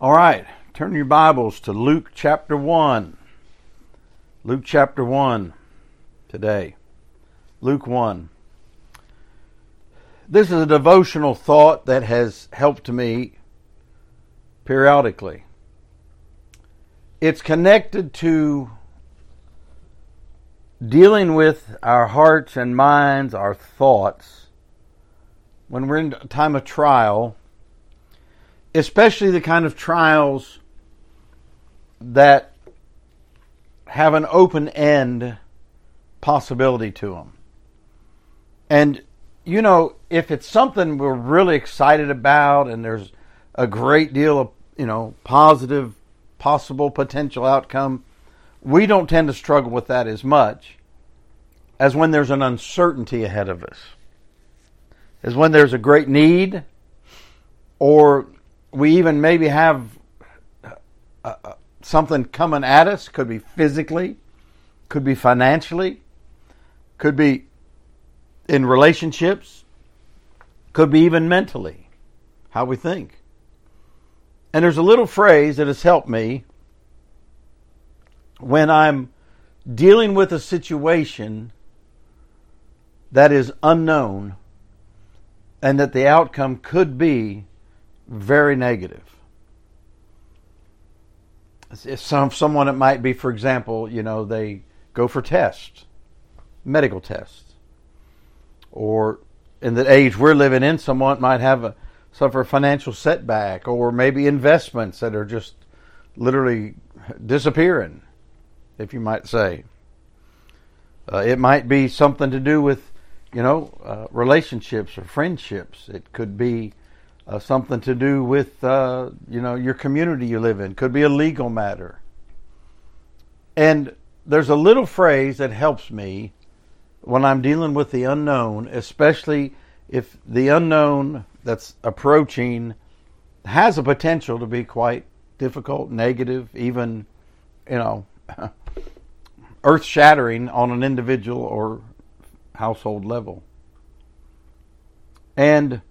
All right, turn your Bibles to Luke chapter 1. Luke chapter 1 today. Luke 1. This is a devotional thought that has helped me periodically. It's connected to dealing with our hearts and minds, our thoughts, when we're in a time of trial, especially the kind of trials that have an open end possibility to them. And, you know, if it's something we're really excited about and there's a great deal of, you know, positive possible potential outcome, we don't tend to struggle with that as much as when there's an uncertainty ahead of us. As when there's a great need, or we even maybe have uh, uh, something coming at us, could be physically, could be financially, could be in relationships, could be even mentally, how we think. And there's a little phrase that has helped me when I'm dealing with a situation that is unknown and that the outcome could be very negative. If some someone it might be, for example, you know, they go for tests, medical tests, or in the age we're living in, someone might have a suffer a financial setback, or maybe investments that are just literally disappearing, if you might say. Uh, it might be something to do with, you know, uh, relationships or friendships. It could be uh, something to do with uh, you know your community you live in. Could be a legal matter. And there's a little phrase that helps me when I'm dealing with the unknown, especially if the unknown that's approaching has a potential to be quite difficult, negative, even you know, earth shattering on an individual or household level. And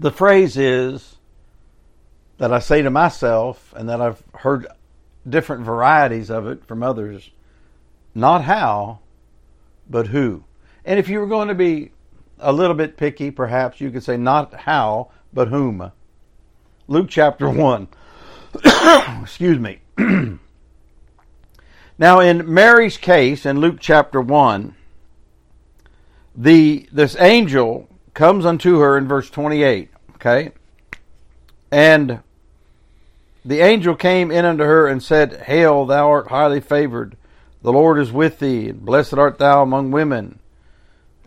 the phrase is that I say to myself, and that I've heard different varieties of it from others not how, but who. And if you were going to be a little bit picky, perhaps you could say not how, but whom. Luke chapter 1. Excuse me. now, in Mary's case, in Luke chapter 1, the this angel comes unto her in verse 28. Okay? And the angel came in unto her and said, Hail, thou art highly favored. The Lord is with thee, and blessed art thou among women.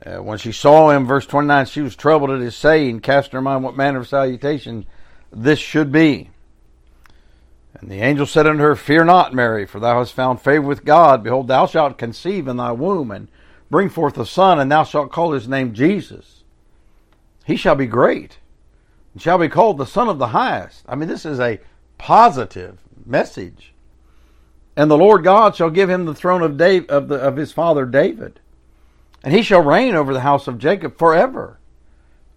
Uh, when she saw him, verse 29, she was troubled at his saying, cast in her mind what manner of salutation this should be. And the angel said unto her, Fear not, Mary, for thou hast found favor with God. Behold, thou shalt conceive in thy womb, and bring forth a son, and thou shalt call his name Jesus. He shall be great and shall be called the Son of the Highest. I mean, this is a positive message. And the Lord God shall give him the throne of Dave, of, the, of his father David, and he shall reign over the house of Jacob forever,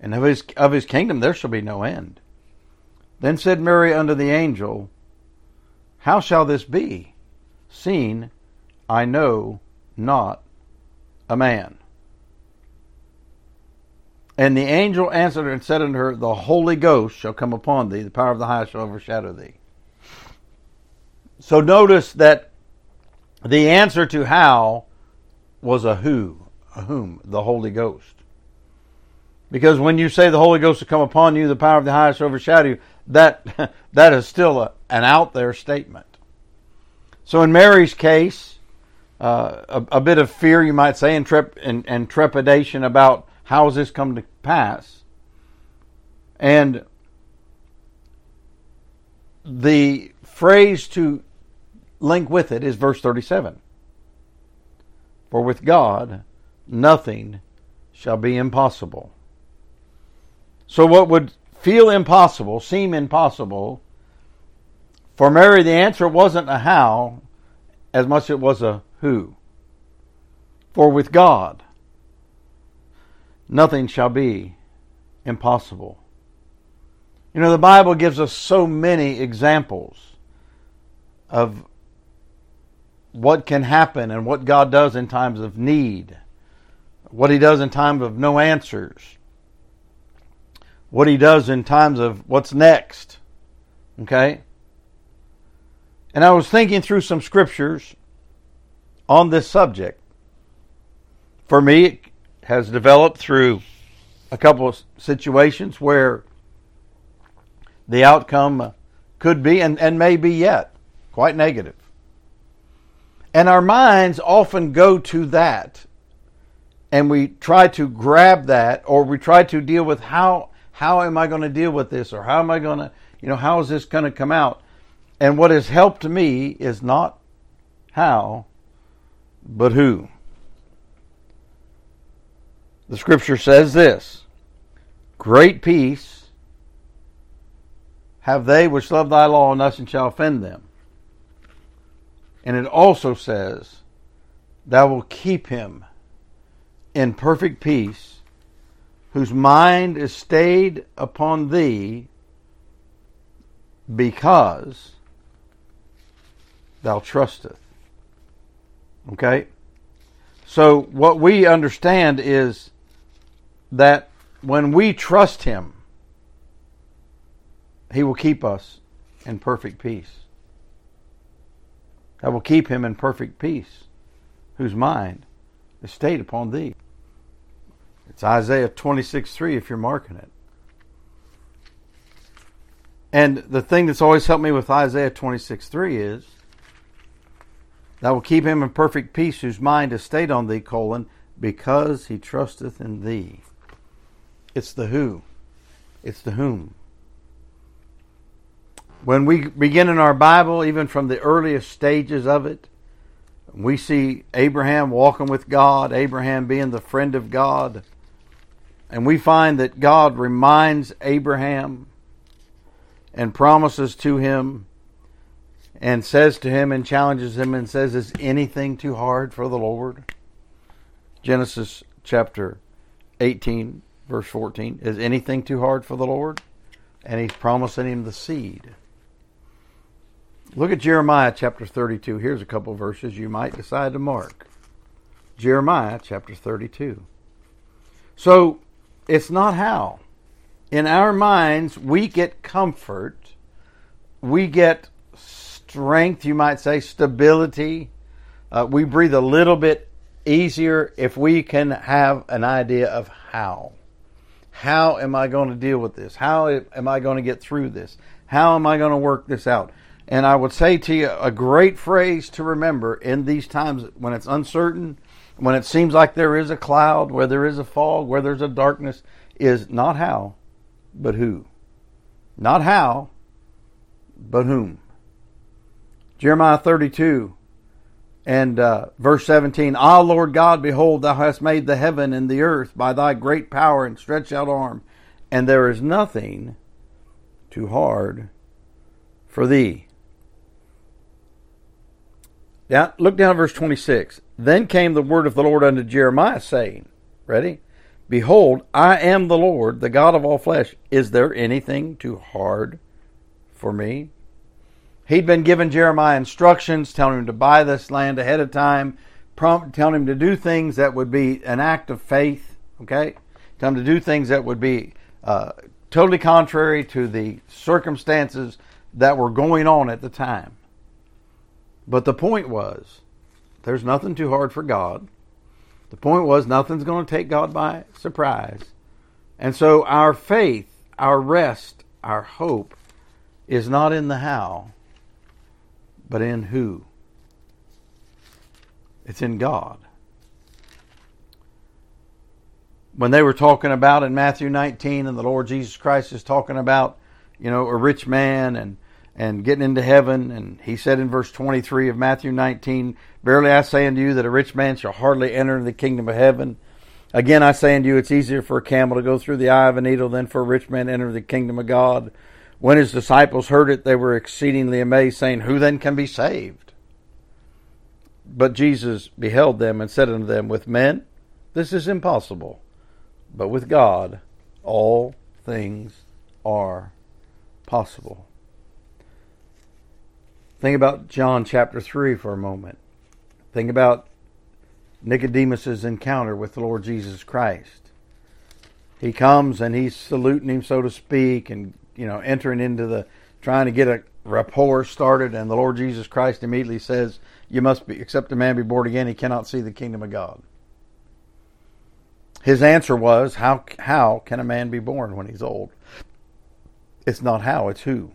and of his of his kingdom there shall be no end. Then said Mary unto the angel, How shall this be, seeing I know not a man? And the angel answered her and said unto her, The Holy Ghost shall come upon thee, the power of the highest shall overshadow thee. So notice that the answer to how was a who, a whom, the Holy Ghost. Because when you say the Holy Ghost will come upon you, the power of the highest shall overshadow you, that, that is still a, an out there statement. So in Mary's case, uh, a, a, bit of fear, you might say, and, trep- and, and trepidation about how has this come to pass? And the phrase to link with it is verse 37 For with God, nothing shall be impossible. So, what would feel impossible, seem impossible, for Mary, the answer wasn't a how as much as it was a who. For with God, nothing shall be impossible. You know, the Bible gives us so many examples of what can happen and what God does in times of need, what He does in times of no answers, what He does in times of what's next. Okay? And I was thinking through some scriptures on this subject. For me, has developed through a couple of situations where the outcome uh, could be and, and may be yet quite negative. And our minds often go to that and we try to grab that or we try to deal with how how am I going to deal with this or how am I going to you know how is this going to come out and what has helped me is not how but who the scripture says this great peace have they which love thy law, and nothing shall offend them. And it also says, Thou wilt keep him in perfect peace, whose mind is stayed upon thee, because thou trusteth. Okay? So, what we understand is that when we trust Him, he will keep us in perfect peace. That will keep him in perfect peace, whose mind is stayed upon thee. It's Isaiah 26 3 if you're marking it. And the thing that's always helped me with Isaiah 26 3 is, that will keep him in perfect peace, whose mind is stayed on thee, colon, because he trusteth in thee. It's the who, it's the whom. When we begin in our Bible, even from the earliest stages of it, we see Abraham walking with God, Abraham being the friend of God. And we find that God reminds Abraham and promises to him and says to him and challenges him and says, Is anything too hard for the Lord? Genesis chapter 18, verse 14. Is anything too hard for the Lord? And he's promising him the seed. Look at Jeremiah chapter 32. Here's a couple verses you might decide to mark. Jeremiah chapter 32. So, it's not how. In our minds, we get comfort, we get strength, you might say, stability. Uh, we breathe a little bit easier if we can have an idea of how. How am I going to deal with this? How am I going to get through this? How am I going to work this out? And I would say to you a great phrase to remember in these times when it's uncertain, when it seems like there is a cloud, where there is a fog, where there's a darkness, is not how, but who. Not how, but whom. Jeremiah 32 and uh, verse 17 Ah, Lord God, behold, thou hast made the heaven and the earth by thy great power and stretched out arm, and there is nothing too hard for thee. Now, look down verse 26. Then came the word of the Lord unto Jeremiah, saying, Ready? Behold, I am the Lord, the God of all flesh. Is there anything too hard for me? He'd been given Jeremiah instructions, telling him to buy this land ahead of time, prompt, telling him to do things that would be an act of faith, okay? Tell him to do things that would be uh, totally contrary to the circumstances that were going on at the time. But the point was, there's nothing too hard for God. The point was, nothing's going to take God by surprise. And so our faith, our rest, our hope is not in the how, but in who. It's in God. When they were talking about in Matthew 19, and the Lord Jesus Christ is talking about, you know, a rich man and and getting into heaven. And he said in verse 23 of Matthew 19, Verily I say unto you that a rich man shall hardly enter the kingdom of heaven. Again I say unto you, it's easier for a camel to go through the eye of a needle than for a rich man to enter the kingdom of God. When his disciples heard it, they were exceedingly amazed, saying, Who then can be saved? But Jesus beheld them and said unto them, With men this is impossible, but with God all things are possible. Think about John chapter 3 for a moment. Think about Nicodemus's encounter with the Lord Jesus Christ. He comes and he's saluting him, so to speak, and you know, entering into the trying to get a rapport started, and the Lord Jesus Christ immediately says, You must be except a man be born again, he cannot see the kingdom of God. His answer was, How how can a man be born when he's old? It's not how, it's who.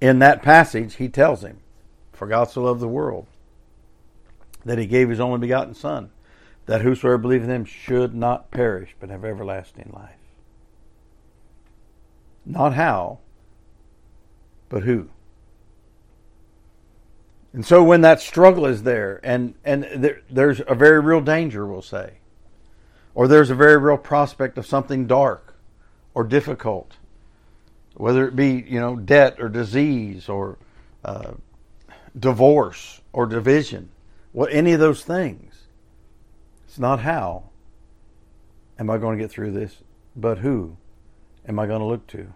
In that passage, he tells him, For God so loved the world that he gave his only begotten Son, that whosoever believeth in him should not perish, but have everlasting life. Not how, but who. And so when that struggle is there, and, and there, there's a very real danger, we'll say, or there's a very real prospect of something dark or difficult, whether it be, you know, debt or disease or uh, divorce or division, well, any of those things. It's not how am I going to get through this, but who am I going to look to?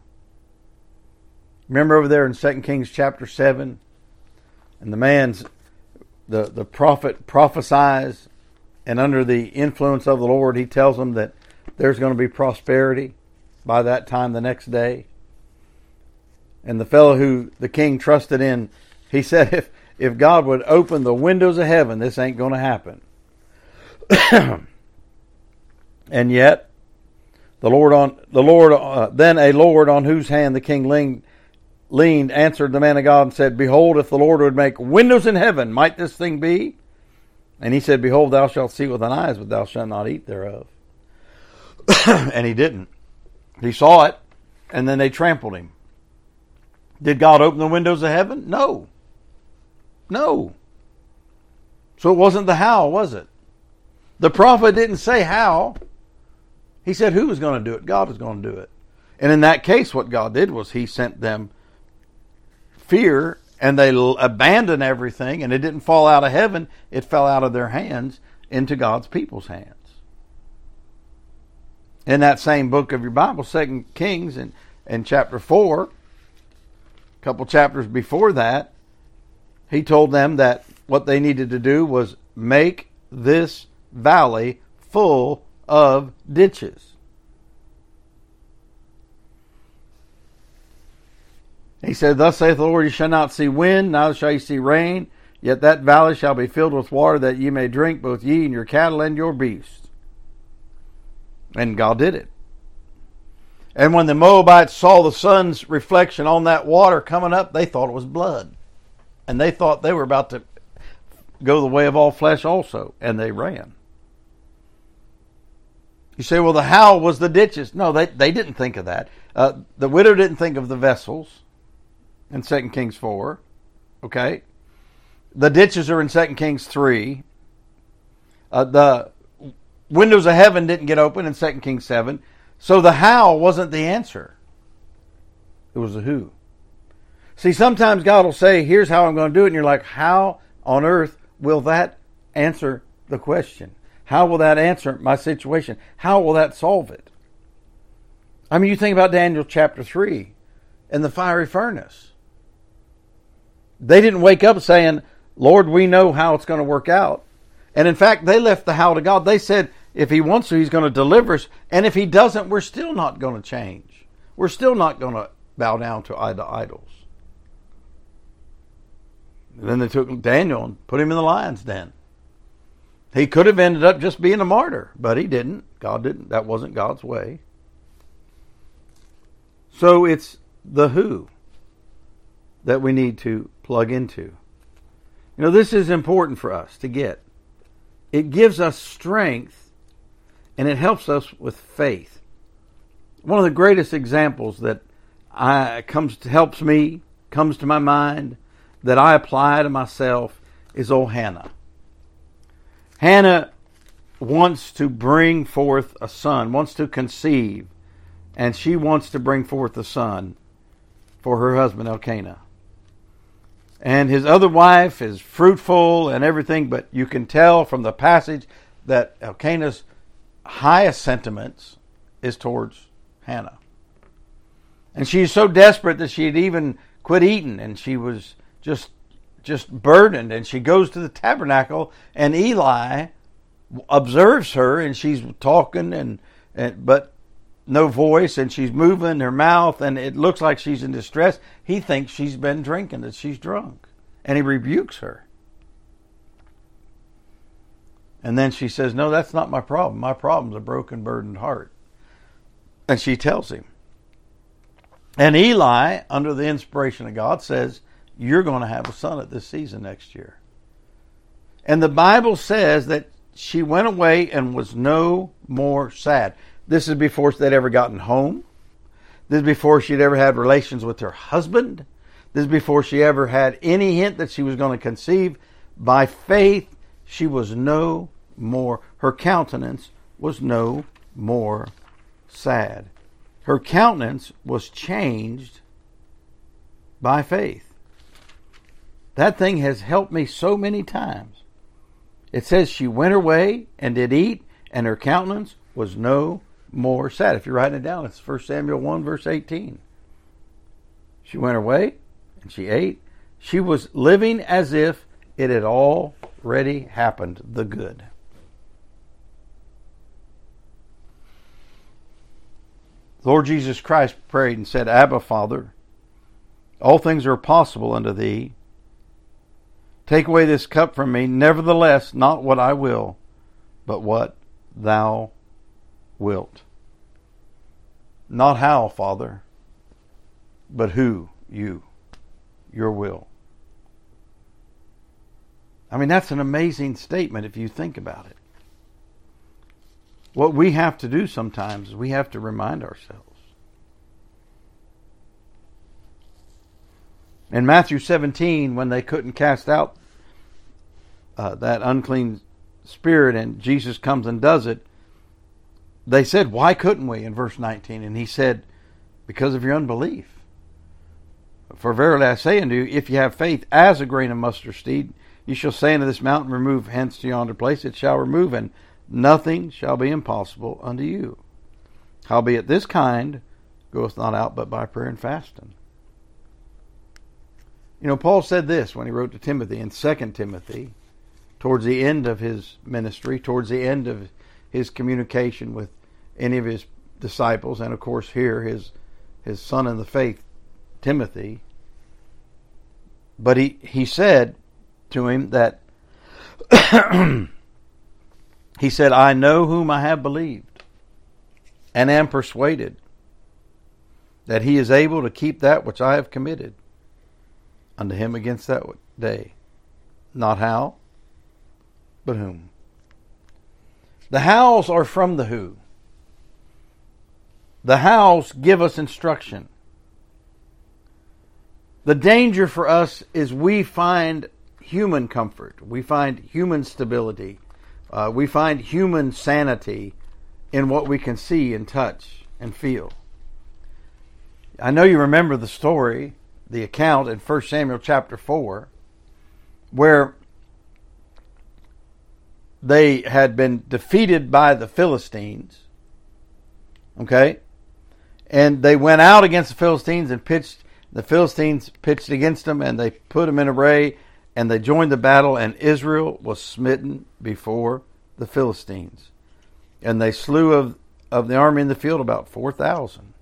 Remember over there in 2 Kings chapter 7, and the man's, the, the prophet prophesies, and under the influence of the Lord, he tells them that there's going to be prosperity by that time the next day. And the fellow who the king trusted in, he said, if, if God would open the windows of heaven, this ain't going to happen. and yet, the Lord on the Lord uh, then a Lord on whose hand the king leaned, leaned answered the man of God and said, Behold, if the Lord would make windows in heaven, might this thing be? And he said, Behold, thou shalt see with thine eyes, but thou shalt not eat thereof. and he didn't. He saw it, and then they trampled him. Did God open the windows of heaven? No. No. So it wasn't the how, was it? The prophet didn't say how. He said who was going to do it? God was going to do it. And in that case, what God did was He sent them fear and they abandoned everything and it didn't fall out of heaven, it fell out of their hands into God's people's hands. In that same book of your Bible, Second Kings and, and chapter 4, a couple chapters before that, he told them that what they needed to do was make this valley full of ditches. He said, Thus saith the Lord, you shall not see wind, neither shall you see rain, yet that valley shall be filled with water, that ye may drink, both ye and your cattle and your beasts. And God did it. And when the Moabites saw the sun's reflection on that water coming up, they thought it was blood and they thought they were about to go the way of all flesh also, and they ran. You say, well, the how was the ditches. No, they, they didn't think of that. Uh, the widow didn't think of the vessels in 2 Kings 4. Okay? The ditches are in 2 Kings 3. Uh, the windows of heaven didn't get open in 2 Kings 7. So the how wasn't the answer, it was the who. See, sometimes God will say, Here's how I'm going to do it. And you're like, How on earth will that answer the question? How will that answer my situation? How will that solve it? I mean, you think about Daniel chapter 3 and the fiery furnace. They didn't wake up saying, Lord, we know how it's going to work out. And in fact, they left the how to God. They said, if he wants to, he's going to deliver us. And if he doesn't, we're still not going to change. We're still not going to bow down to idols. And then they took Daniel and put him in the lion's den. He could have ended up just being a martyr, but he didn't. God didn't. That wasn't God's way. So it's the who that we need to plug into. You know, this is important for us to get. It gives us strength and it helps us with faith. One of the greatest examples that I, comes to, helps me, comes to my mind, that I apply to myself is old Hannah. Hannah wants to bring forth a son, wants to conceive, and she wants to bring forth a son for her husband Elkanah. And his other wife is fruitful and everything, but you can tell from the passage that Elkanah's highest sentiments is towards Hannah. And she's so desperate that she had even quit eating and she was just just burdened and she goes to the tabernacle and Eli observes her and she's talking and, and but no voice and she's moving her mouth and it looks like she's in distress. He thinks she's been drinking that she's drunk and he rebukes her. And then she says no that's not my problem. My problem's a broken burdened heart. And she tells him. And eli under the inspiration of god says you're going to have a son at this season next year. And the Bible says that she went away and was no more sad. This is before they'd ever gotten home. This is before she'd ever had relations with her husband. This is before she ever had any hint that she was going to conceive. By faith, she was no more, her countenance was no more sad. Her countenance was changed by faith. That thing has helped me so many times. It says she went her way and did eat, and her countenance was no more sad. If you're writing it down, it's 1 Samuel 1, verse 18. She went her way and she ate. She was living as if it had already happened, the good. Lord Jesus Christ prayed and said, Abba, Father, all things are possible unto thee. Take away this cup from me. Nevertheless, not what I will, but what thou wilt. Not how, Father, but who, you, your will. I mean, that's an amazing statement if you think about it. What we have to do sometimes is we have to remind ourselves. In Matthew 17, when they couldn't cast out uh, that unclean spirit and Jesus comes and does it, they said, Why couldn't we? in verse 19. And he said, Because of your unbelief. For verily I say unto you, if you have faith as a grain of mustard seed, you shall say unto this mountain, Remove hence to yonder place, it shall remove, and nothing shall be impossible unto you. Howbeit this kind goeth not out but by prayer and fasting. You know, Paul said this when he wrote to Timothy in 2 Timothy, towards the end of his ministry, towards the end of his communication with any of his disciples, and of course here his his son in the faith, Timothy. But he, he said to him that he said, I know whom I have believed, and am persuaded that he is able to keep that which I have committed unto him against that day. Not how, but whom. The hows are from the who. The hows give us instruction. The danger for us is we find human comfort, we find human stability, uh, we find human sanity in what we can see and touch and feel. I know you remember the story the account in 1 Samuel chapter 4 where they had been defeated by the Philistines. Okay? And they went out against the Philistines and pitched, the Philistines pitched against them and they put them in array and they joined the battle and Israel was smitten before the Philistines. And they slew of, of the army in the field about 4,000.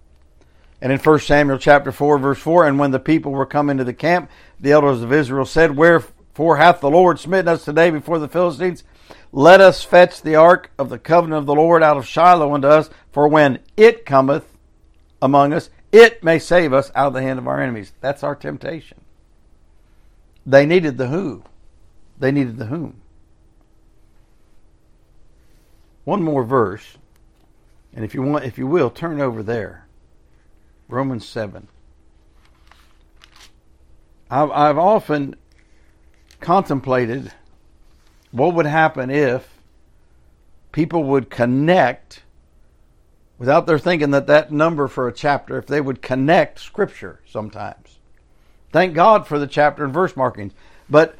And in 1 Samuel chapter 4, verse 4, and when the people were come into the camp, the elders of Israel said, Wherefore hath the Lord smitten us today before the Philistines? Let us fetch the ark of the covenant of the Lord out of Shiloh unto us, for when it cometh among us, it may save us out of the hand of our enemies. That's our temptation. They needed the who. They needed the whom. One more verse, and if you want, if you will, turn over there. Romans 7. I've, I've often contemplated what would happen if people would connect without their thinking that that number for a chapter if they would connect scripture sometimes? Thank god for the chapter and verse markings. But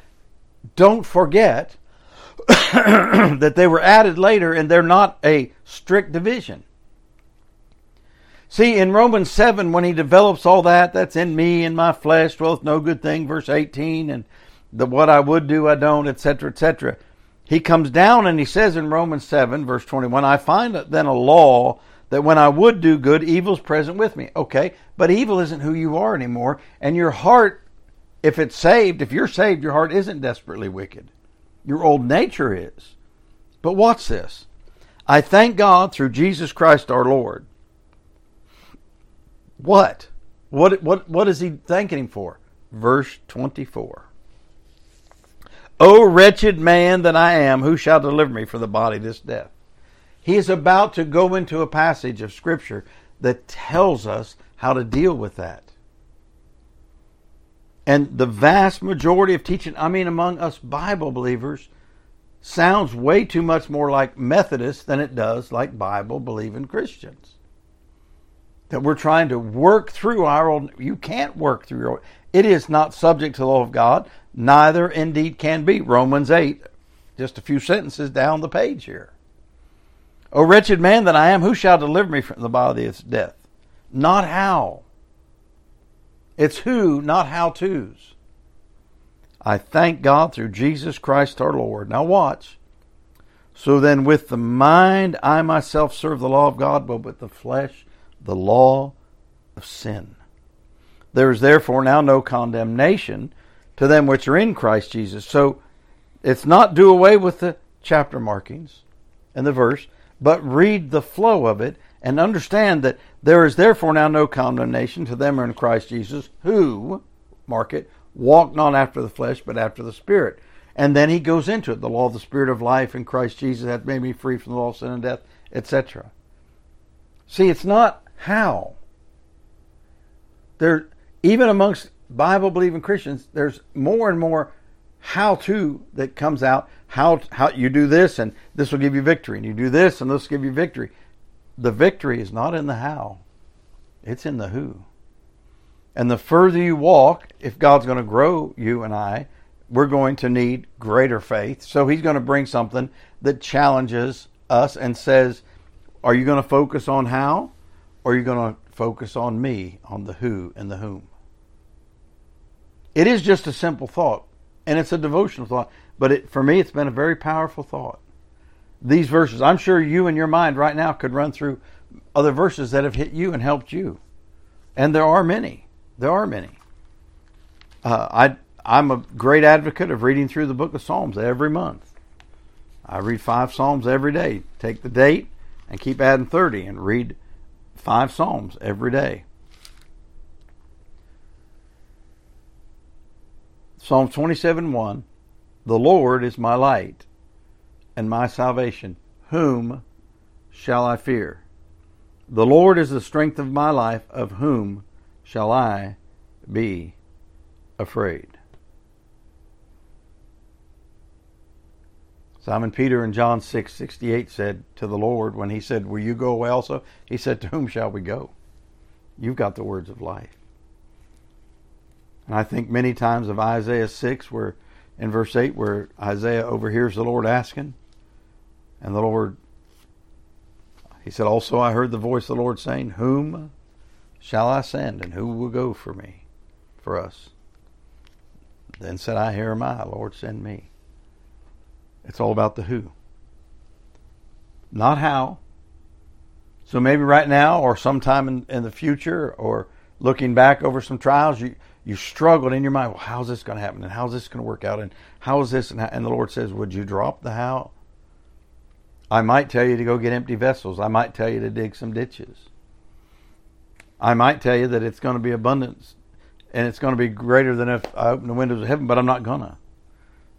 don't forget that they were added later and they're not a strict division. See, in Romans 7, when he develops all that, that's in me and my flesh, well, it's no good thing, verse 18, and the what I would do, I don't, etc., etc. He comes down and he says in Romans 7, verse 21, I find then a law that when I would do good, evil's present with me. Okay, but evil isn't who you are anymore, and your heart, if it's saved, if you're saved, your heart isn't desperately wicked. Your old nature is. But watch this. I thank God through Jesus Christ our Lord. What? What what what is he thanking him for? Verse 24. O wretched man that I am, who shall deliver me from the body of this death? He is about to go into a passage of Scripture that tells us how to deal with that. And the vast majority of teaching, I mean, among us Bible believers, sounds way too much more like Methodists than it does like Bible believing Christians. That we're trying to work through our own, you can't work through your. It is not subject to the law of God, neither indeed can be. Romans 8, just a few sentences down the page here. O wretched man that I am, who shall deliver me from the body of death? Not how. It's who, not how to's. I thank God through Jesus Christ our Lord. Now watch. So then, with the mind, I myself serve the law of God, but with the flesh, the law of sin. There is therefore now no condemnation to them which are in Christ Jesus. So it's not do away with the chapter markings and the verse, but read the flow of it and understand that there is therefore now no condemnation to them who are in Christ Jesus, who, mark it, walk not after the flesh, but after the Spirit. And then he goes into it. The law of the Spirit of life in Christ Jesus hath made me free from the law of sin and death, etc. See, it's not how. There, even amongst Bible believing Christians, there's more and more how to that comes out. How how you do this and this will give you victory, and you do this and this will give you victory. The victory is not in the how; it's in the who. And the further you walk, if God's going to grow you and I, we're going to need greater faith. So He's going to bring something that challenges us and says, Are you going to focus on how? Or are you going to focus on me, on the who and the whom? It is just a simple thought, and it's a devotional thought, but it, for me, it's been a very powerful thought. These verses, I'm sure you in your mind right now could run through other verses that have hit you and helped you. And there are many. There are many. Uh, I I'm a great advocate of reading through the book of Psalms every month. I read five Psalms every day. Take the date and keep adding 30 and read five Psalms every day. Psalm 27 1 The Lord is my light and my salvation. Whom shall I fear? The Lord is the strength of my life. Of whom shall I be afraid? Simon Peter in John 6 68 said to the Lord, when he said, Will you go away also? He said, To whom shall we go? You've got the words of life. And I think many times of Isaiah 6, where in verse 8, where Isaiah overhears the Lord asking, and the Lord, he said, Also I heard the voice of the Lord saying, Whom shall I send, and who will go for me, for us? Then said I, Here am I, Lord, send me. It's all about the who, not how. So maybe right now, or sometime in, in the future, or looking back over some trials, you you struggled in your mind, well, how's this going to happen? And how's this going to work out? And how is this? And, how? and the Lord says, would you drop the how? I might tell you to go get empty vessels. I might tell you to dig some ditches. I might tell you that it's going to be abundance and it's going to be greater than if I open the windows of heaven, but I'm not going to.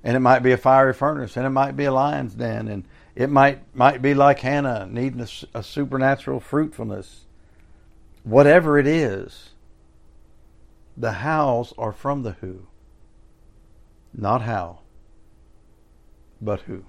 And it might be a fiery furnace and it might be a lion's den and it might might be like Hannah needing a, a supernatural fruitfulness. Whatever it is, the hows are from the who. Not how, but who.